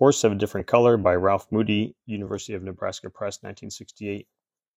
Horse of a Different Color by Ralph Moody, University of Nebraska Press, 1968.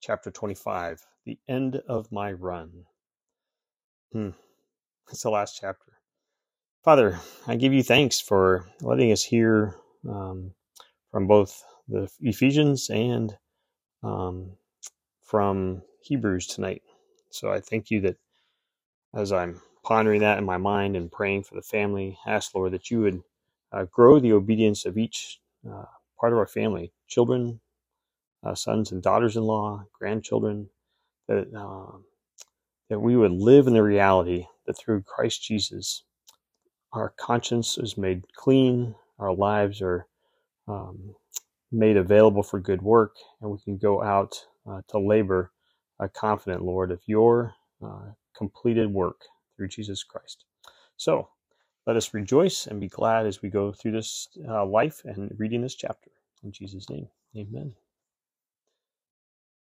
Chapter 25 The End of My Run. Hmm. It's the last chapter. Father, I give you thanks for letting us hear um, from both the Ephesians and um, from Hebrews tonight. So I thank you that as I'm pondering that in my mind and praying for the family, ask, Lord, that you would uh, grow the obedience of each uh, part of our family children, uh, sons and daughters in law, grandchildren, that, um, that we would live in the reality that through Christ Jesus, our conscience is made clean, our lives are um, made available for good work, and we can go out uh, to labor uh, confident, Lord, of your uh, completed work through Jesus Christ. So let us rejoice and be glad as we go through this uh, life and reading this chapter. In Jesus' name, amen.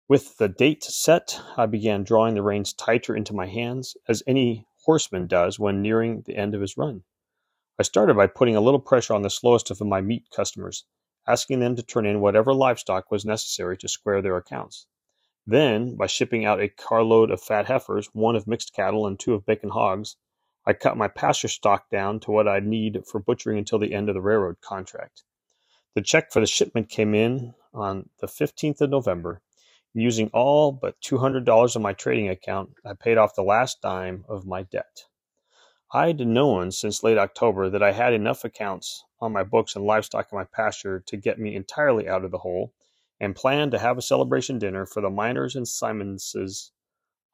With the date set, I began drawing the reins tighter into my hands, as any horseman does when nearing the end of his run. I started by putting a little pressure on the slowest of my meat customers, asking them to turn in whatever livestock was necessary to square their accounts. Then, by shipping out a carload of fat heifers, one of mixed cattle, and two of bacon hogs, I cut my pasture stock down to what I'd need for butchering until the end of the railroad contract. The check for the shipment came in on the 15th of November. Using all but $200 of my trading account, I paid off the last dime of my debt. I'd known since late October that I had enough accounts on my books and livestock in my pasture to get me entirely out of the hole, and planned to have a celebration dinner for the miners and Simonses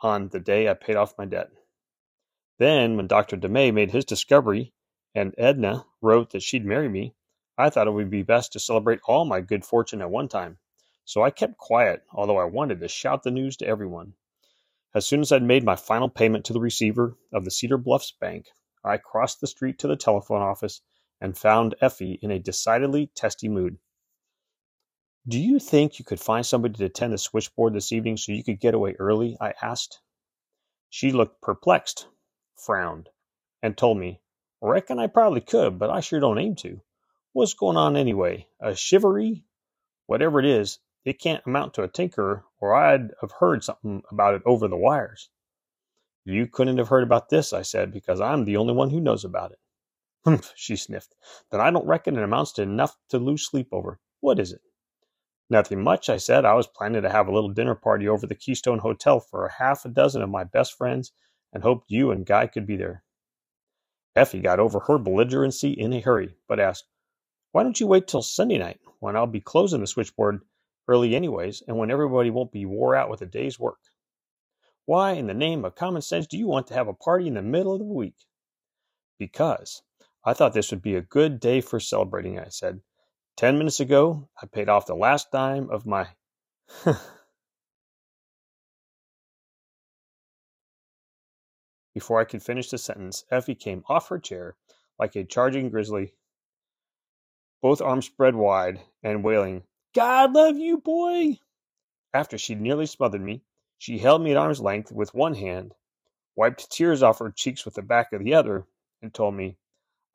on the day I paid off my debt. Then, when Dr. DeMay made his discovery and Edna wrote that she'd marry me, I thought it would be best to celebrate all my good fortune at one time. So I kept quiet, although I wanted to shout the news to everyone. As soon as I'd made my final payment to the receiver of the Cedar Bluffs Bank, I crossed the street to the telephone office and found Effie in a decidedly testy mood. Do you think you could find somebody to attend the switchboard this evening so you could get away early? I asked. She looked perplexed, frowned, and told me, "Reckon I probably could, but I sure don't aim to. What's going on anyway? A shivaree? Whatever it is, it can't amount to a tinker, or I'd have heard something about it over the wires." "You couldn't have heard about this," I said, "because I'm the only one who knows about it." "Humph!" she sniffed. "Then I don't reckon it amounts to enough to lose sleep over. What is it?" "Nothing much," I said. "I was planning to have a little dinner party over the Keystone Hotel for a half a dozen of my best friends and hoped you and Guy could be there." Effie got over her belligerency in a hurry, but asked, "Why don't you wait till Sunday night, when I'll be closing the switchboard early anyways, and when everybody won't be wore out with a day's work?" "Why in the name of common sense do you want to have a party in the middle of the week?" "Because I thought this would be a good day for celebrating," I said. "Ten minutes ago I paid off the last dime of my Before I could finish the sentence, Effie came off her chair like a charging grizzly, both arms spread wide, and wailing, God love you, boy! After she'd nearly smothered me, she held me at arm's length with one hand, wiped tears off her cheeks with the back of the other, and told me,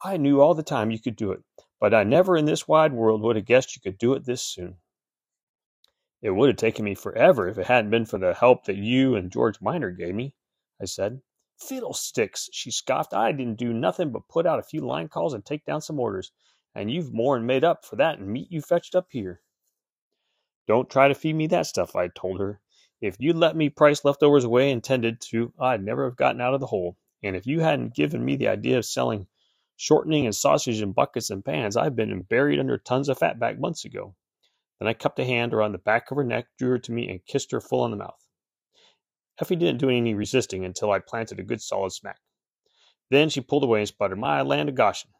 I knew all the time you could do it, but I never in this wide world would have guessed you could do it this soon. It would have taken me forever if it hadn't been for the help that you and George Miner gave me, I said. Fiddlesticks! she scoffed. I didn't do nothing but put out a few line calls and take down some orders, and you've more'n made up for that in meat you fetched up here. Don't try to feed me that stuff, I told her. If you'd let me price leftovers away intended to, I'd never have gotten out of the hole. And if you hadn't given me the idea of selling shortening and sausage in buckets and pans, I'd been buried under tons of fatback months ago. Then I cupped a hand around the back of her neck, drew her to me, and kissed her full on the mouth. Effie didn't do any resisting until I planted a good solid smack. Then she pulled away and sputtered, My land of Goshen!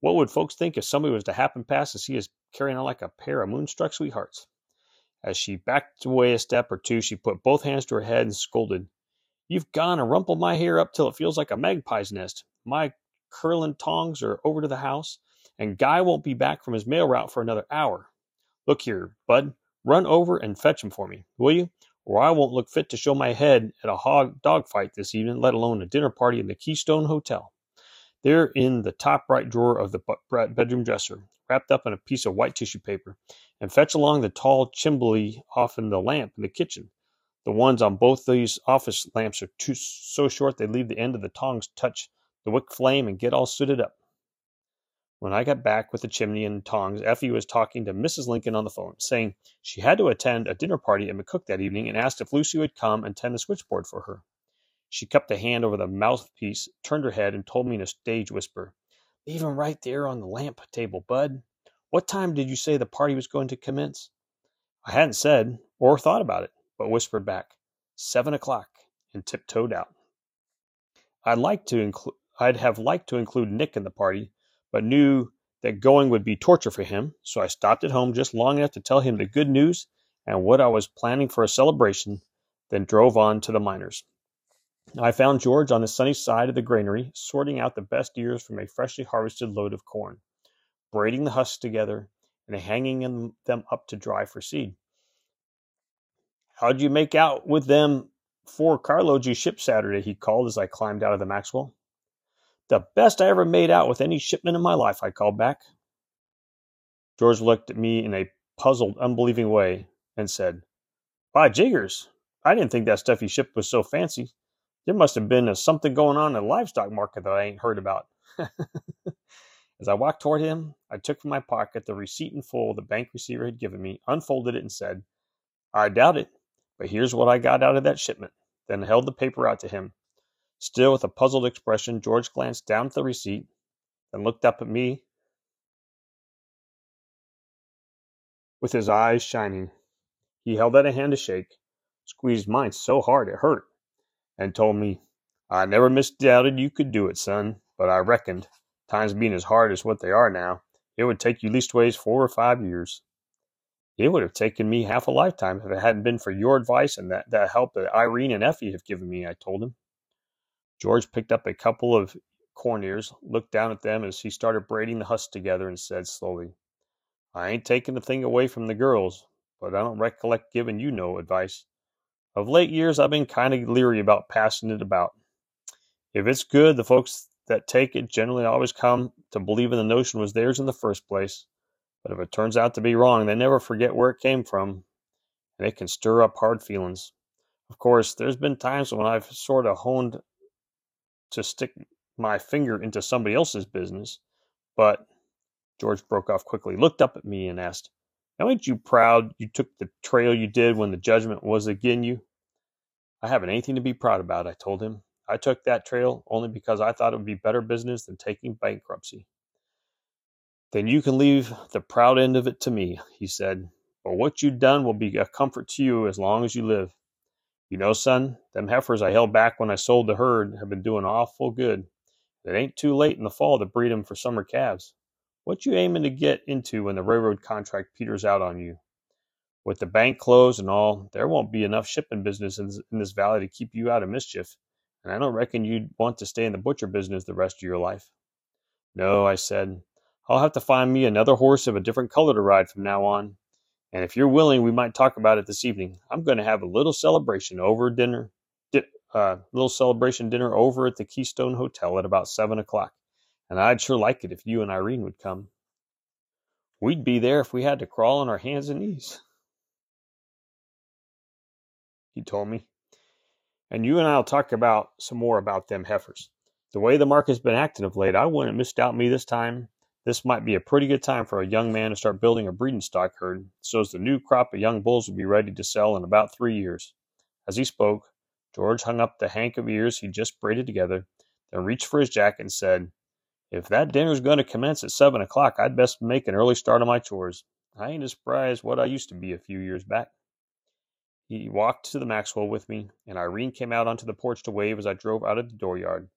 What would folks think if somebody was to happen past and see us carrying on like a pair of moonstruck sweethearts? As she backed away a step or two, she put both hands to her head and scolded, You've gone and rumpled my hair up till it feels like a magpie's nest. My curling tongs are over to the house, and Guy won't be back from his mail route for another hour. Look here, Bud, run over and fetch him for me, will you? Or I won't look fit to show my head at a hog dog fight this evening, let alone a dinner party in the Keystone Hotel. They're in the top right drawer of the bedroom dresser, wrapped up in a piece of white tissue paper, and fetch along the tall chimbley off in the lamp in the kitchen. The ones on both these office lamps are too so short they leave the end of the tongs touch the wick flame and get all sooted up. When I got back with the chimney and tongs, Effie was talking to Mrs. Lincoln on the phone, saying she had to attend a dinner party at McCook that evening and asked if Lucy would come and tend the switchboard for her. She cupped a hand over the mouthpiece, turned her head, and told me in a stage whisper, Leave him right there on the lamp table, Bud. What time did you say the party was going to commence? I hadn't said or thought about it, but whispered back, Seven o'clock, and tiptoed out. I'd like to include I'd have liked to include Nick in the party, but knew that going would be torture for him, so I stopped at home just long enough to tell him the good news and what I was planning for a celebration, then drove on to the miners. I found George on the sunny side of the granary, sorting out the best ears from a freshly harvested load of corn, braiding the husks together, and hanging them up to dry for seed. How'd you make out with them four carloads you shipped Saturday? he called as I climbed out of the Maxwell. The best I ever made out with any shipment in my life, I called back. George looked at me in a puzzled, unbelieving way and said, By jiggers, I didn't think that stuff you shipped was so fancy. There must have been a something going on in the livestock market that I ain't heard about. As I walked toward him, I took from my pocket the receipt in full the bank receiver had given me, unfolded it, and said, I doubt it, but here's what I got out of that shipment, then held the paper out to him. Still with a puzzled expression, George glanced down at the receipt, then looked up at me with his eyes shining. He held out a hand to shake, squeezed mine so hard it hurt, and told me, I never misdoubted you could do it, son, but I reckoned, times being as hard as what they are now, it would take you leastways four or five years. It would have taken me half a lifetime if it hadn't been for your advice and that, that help that Irene and Effie have given me, I told him. George picked up a couple of corn ears, looked down at them as he started braiding the husks together, and said slowly, I ain't taking the thing away from the girls, but I don't recollect giving you no advice. Of late years, I've been kind of leery about passing it about. If it's good, the folks that take it generally always come to believe in the notion was theirs in the first place. But if it turns out to be wrong, they never forget where it came from, and it can stir up hard feelings. Of course, there's been times when I've sort of honed to stick my finger into somebody else's business, but George broke off quickly, looked up at me, and asked, Now ain't you proud you took the trail you did when the judgment was agin you? I haven't anything to be proud about, I told him. I took that trail only because I thought it would be better business than taking bankruptcy. Then you can leave the proud end of it to me, he said. But what you've done will be a comfort to you as long as you live. You know, son, them heifers I held back when I sold the herd have been doing awful good. It ain't too late in the fall to breed 'em for summer calves. What you aiming to get into when the railroad contract peters out on you? With the bank closed and all, there won't be enough shipping business in, in this valley to keep you out of mischief, and I don't reckon you'd want to stay in the butcher business the rest of your life. No, I said, I'll have to find me another horse of a different color to ride from now on. And if you're willing, we might talk about it this evening. I'm going to have a little celebration over dinner, di- uh, little celebration dinner over at the Keystone Hotel at about seven o'clock. And I'd sure like it if you and Irene would come. We'd be there if we had to crawl on our hands and knees. He told me. And you and I'll talk about some more about them heifers. The way the market's been acting of late, I wouldn't misdoubt me this time this might be a pretty good time for a young man to start building a breeding stock herd, so as the new crop of young bulls would be ready to sell in about three years. As he spoke, George hung up the hank of ears he'd just braided together, then reached for his jacket and said, If that dinner's going to commence at seven o'clock, I'd best make an early start on my chores. I ain't as spry as what I used to be a few years back. He walked to the Maxwell with me, and Irene came out onto the porch to wave as I drove out of the dooryard.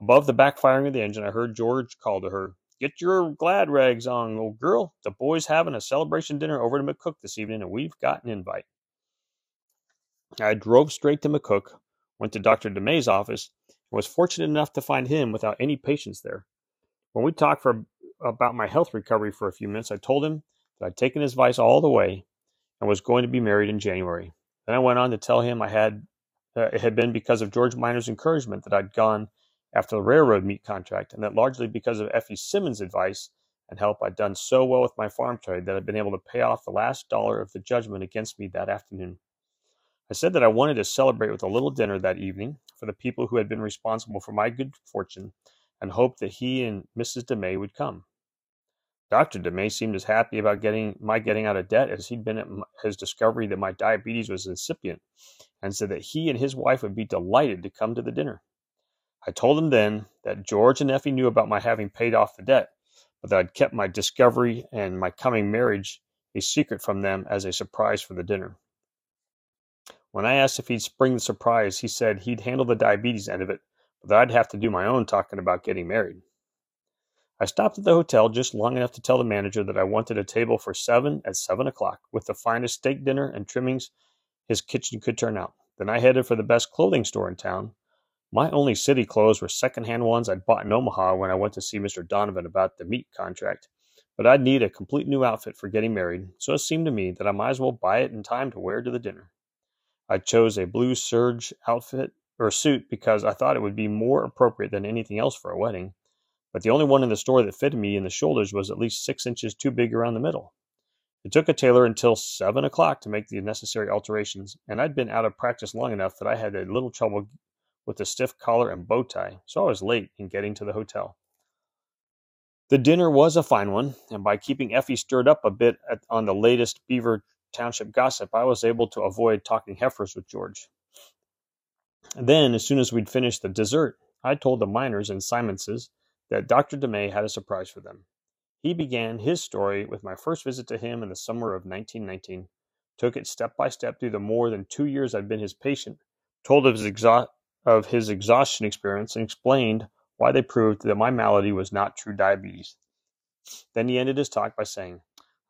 Above the backfiring of the engine, I heard George call to her, Get your glad rags on, old girl. The boys having a celebration dinner over to McCook this evening, and we've got an invite. I drove straight to McCook, went to Dr. DeMay's office, and was fortunate enough to find him without any patients there. When we talked for about my health recovery for a few minutes, I told him that I'd taken his advice all the way and was going to be married in January. Then I went on to tell him I had uh, it had been because of George Miner's encouragement that I'd gone after the railroad meat contract, and that largely because of Effie Simmons' advice and help I'd done so well with my farm trade that I'd been able to pay off the last dollar of the judgment against me that afternoon. I said that I wanted to celebrate with a little dinner that evening for the people who had been responsible for my good fortune and hoped that he and Mrs. DeMay would come. Dr. DeMay seemed as happy about getting my getting out of debt as he'd been at his discovery that my diabetes was incipient, and said that he and his wife would be delighted to come to the dinner. I told him then that George and Effie knew about my having paid off the debt, but that I'd kept my discovery and my coming marriage a secret from them as a surprise for the dinner. When I asked if he'd spring the surprise, he said he'd handle the diabetes end of it, but that I'd have to do my own talking about getting married. I stopped at the hotel just long enough to tell the manager that I wanted a table for seven at seven o'clock, with the finest steak dinner and trimmings his kitchen could turn out. Then I headed for the best clothing store in town. My only city clothes were second-hand ones I'd bought in Omaha when I went to see Mr. Donovan about the meat contract. But I'd need a complete new outfit for getting married, so it seemed to me that I might as well buy it in time to wear to the dinner. I chose a blue serge outfit or suit because I thought it would be more appropriate than anything else for a wedding. But the only one in the store that fitted me in the shoulders was at least six inches too big around the middle. It took a tailor until seven o'clock to make the necessary alterations, and I'd been out of practice long enough that I had a little trouble with a stiff collar and bow tie, so I was late in getting to the hotel. The dinner was a fine one, and by keeping Effie stirred up a bit at, on the latest Beaver township gossip, I was able to avoid talking heifers with George. Then, as soon as we'd finished the dessert, I told the miners and Simonses that Dr. DeMay had a surprise for them. He began his story with my first visit to him in the summer of 1919, took it step by step through the more than two years I'd been his patient, told of his, exha- of his exhaustion experience, and explained why they proved that my malady was not true diabetes. Then he ended his talk by saying,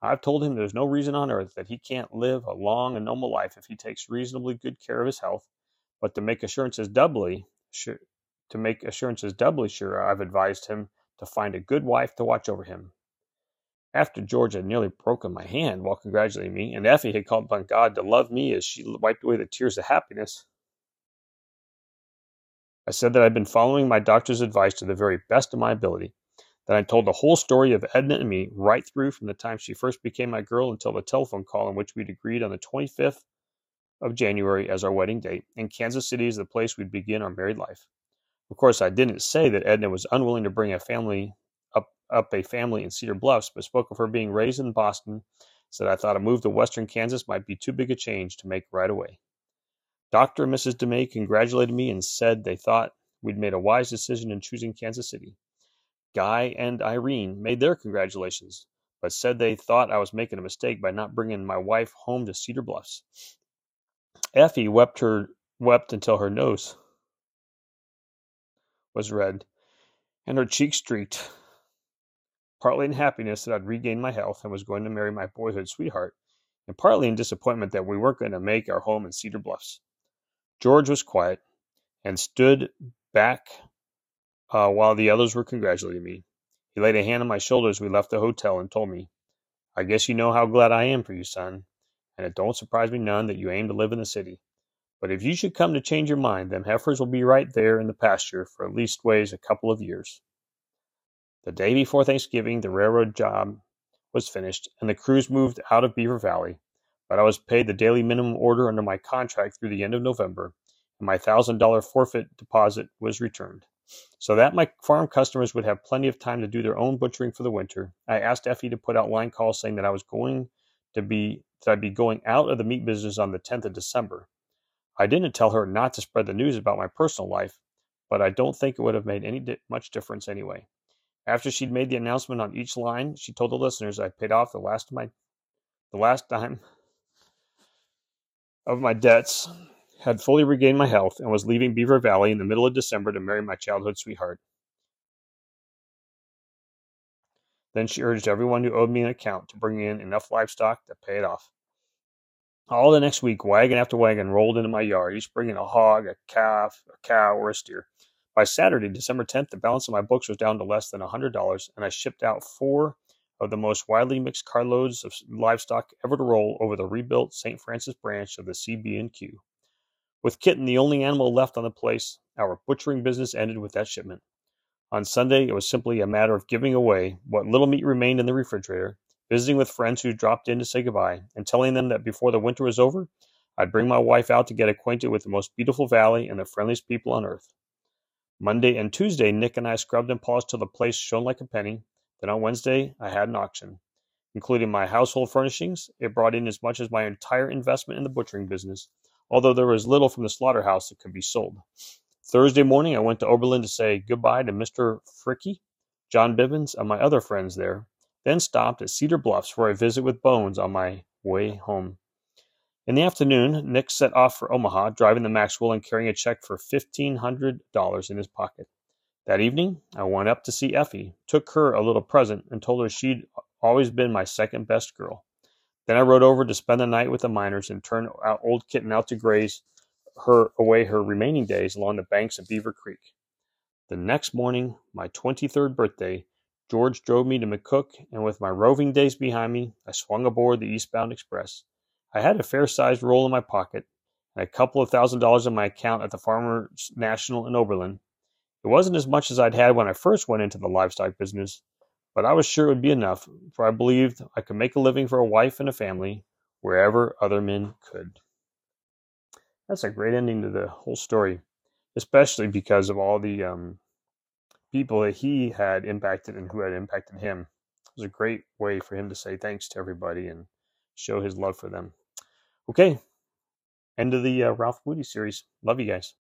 I've told him there's no reason on earth that he can't live a long and normal life if he takes reasonably good care of his health, but to make assurances doubly sure, to make assurances doubly sure, I've advised him to find a good wife to watch over him. After George had nearly broken my hand while congratulating me, and Effie had called upon God to love me as she wiped away the tears of happiness, I said that I'd been following my doctor's advice to the very best of my ability, that I told the whole story of Edna and me right through from the time she first became my girl until the telephone call in which we'd agreed on the 25th of January as our wedding date, and Kansas City is the place we'd begin our married life. Of course, I didn't say that Edna was unwilling to bring a family up, up a family in Cedar Bluffs, but spoke of her being raised in Boston, said I thought a move to western Kansas might be too big a change to make right away. Dr. and Mrs. DeMay congratulated me and said they thought we'd made a wise decision in choosing Kansas City. Guy and Irene made their congratulations, but said they thought I was making a mistake by not bringing my wife home to Cedar Bluffs. Effie wept her wept until her nose was red and her cheeks streaked, partly in happiness that I'd regained my health and was going to marry my boyhood sweetheart, and partly in disappointment that we weren't going to make our home in Cedar Bluffs. George was quiet and stood back uh, while the others were congratulating me. He laid a hand on my shoulder as we left the hotel and told me, I guess you know how glad I am for you, son, and it don't surprise me none that you aim to live in the city. But if you should come to change your mind, them heifers will be right there in the pasture for at least ways a couple of years. The day before Thanksgiving, the railroad job was finished, and the crews moved out of Beaver Valley, but I was paid the daily minimum order under my contract through the end of November, and my thousand dollar forfeit deposit was returned. So that my farm customers would have plenty of time to do their own butchering for the winter, I asked Effie to put out line calls saying that I was going to be that I'd be going out of the meat business on the 10th of December. I didn't tell her not to spread the news about my personal life, but I don't think it would have made any di- much difference anyway. After she'd made the announcement on each line, she told the listeners I paid off the last of my the last dime of my debts had fully regained my health, and was leaving Beaver Valley in the middle of December to marry my childhood sweetheart. Then she urged everyone who owed me an account to bring in enough livestock to pay it off. All the next week, wagon after wagon rolled into my yard, each bringing a hog, a calf, a cow, or a steer. By Saturday, December 10th, the balance of my books was down to less than a $100, and I shipped out four of the most widely mixed carloads of livestock ever to roll over the rebuilt St. Francis branch of the CB&Q. With Kitten the only animal left on the place, our butchering business ended with that shipment. On Sunday, it was simply a matter of giving away what little meat remained in the refrigerator, visiting with friends who dropped in to say goodbye, and telling them that before the winter was over, I'd bring my wife out to get acquainted with the most beautiful valley and the friendliest people on earth. Monday and Tuesday, Nick and I scrubbed and polished till the place shone like a penny. Then on Wednesday, I had an auction. Including my household furnishings, it brought in as much as my entire investment in the butchering business, although there was little from the slaughterhouse that could be sold. Thursday morning, I went to Oberlin to say goodbye to Mr. Fricky, John Bibbins, and my other friends there, then stopped at Cedar Bluffs for a visit with Bones on my way home. In the afternoon, Nick set off for Omaha, driving the Maxwell and carrying a check for $1,500 in his pocket. That evening, I went up to see Effie, took her a little present, and told her she'd always been my second best girl. Then I rode over to spend the night with the miners and turn old Kitten out to graze her away her remaining days along the banks of Beaver Creek. The next morning, my 23rd birthday, George drove me to McCook, and with my roving days behind me, I swung aboard the eastbound express. I had a fair sized roll in my pocket and a couple of thousand dollars in my account at the Farmers National in Oberlin. It wasn't as much as I'd had when I first went into the livestock business, but I was sure it would be enough, for I believed I could make a living for a wife and a family wherever other men could. That's a great ending to the whole story, especially because of all the um, people that he had impacted and who had impacted him. It was a great way for him to say thanks to everybody and show his love for them. Okay, end of the uh, Ralph Moody series. Love you guys.